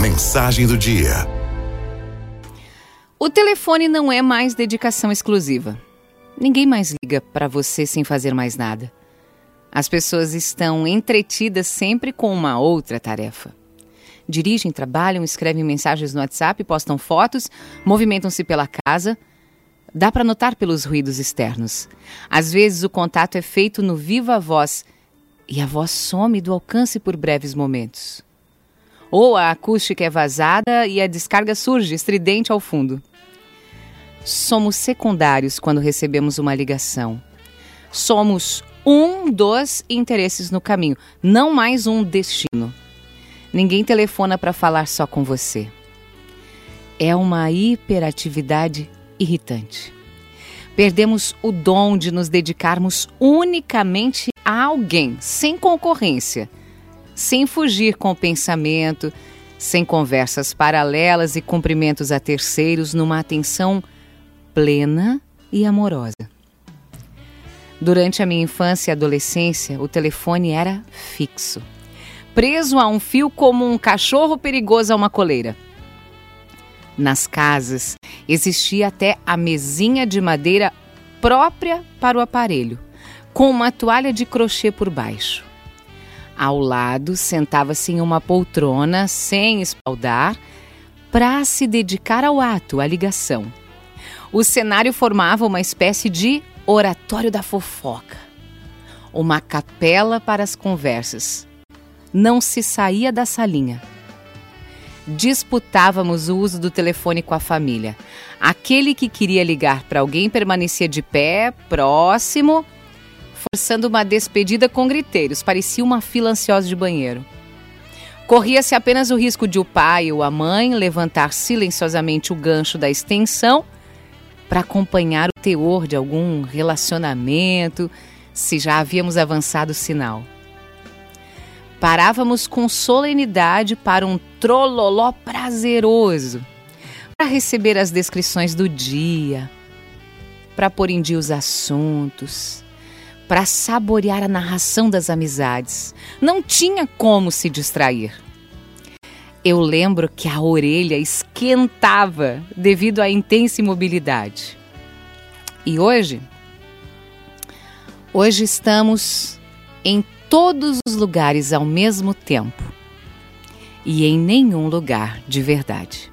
Mensagem do dia. O telefone não é mais dedicação exclusiva. Ninguém mais liga para você sem fazer mais nada. As pessoas estão entretidas sempre com uma outra tarefa. Dirigem, trabalham, escrevem mensagens no WhatsApp, postam fotos, movimentam-se pela casa. Dá para notar pelos ruídos externos. Às vezes o contato é feito no viva voz e a voz some do alcance por breves momentos. Ou a acústica é vazada e a descarga surge estridente ao fundo. Somos secundários quando recebemos uma ligação. Somos um dos interesses no caminho, não mais um destino. Ninguém telefona para falar só com você. É uma hiperatividade irritante. Perdemos o dom de nos dedicarmos unicamente a alguém, sem concorrência, sem fugir com o pensamento, sem conversas paralelas e cumprimentos a terceiros, numa atenção plena e amorosa. Durante a minha infância e adolescência, o telefone era fixo, preso a um fio como um cachorro perigoso a uma coleira. Nas casas existia até a mesinha de madeira própria para o aparelho, com uma toalha de crochê por baixo. Ao lado sentava-se em uma poltrona sem espaldar para se dedicar ao ato, à ligação. O cenário formava uma espécie de oratório da fofoca, uma capela para as conversas. Não se saía da salinha disputávamos o uso do telefone com a família. Aquele que queria ligar para alguém permanecia de pé, próximo, forçando uma despedida com griteiros. Parecia uma fila ansiosa de banheiro. Corria-se apenas o risco de o pai ou a mãe levantar silenciosamente o gancho da extensão para acompanhar o teor de algum relacionamento, se já havíamos avançado o sinal. Parávamos com solenidade para um trololó prazeroso, para receber as descrições do dia, para pôr em dia os assuntos, para saborear a narração das amizades. Não tinha como se distrair. Eu lembro que a orelha esquentava devido à intensa imobilidade. E hoje? Hoje estamos em todos os lugares ao mesmo tempo e em nenhum lugar de verdade.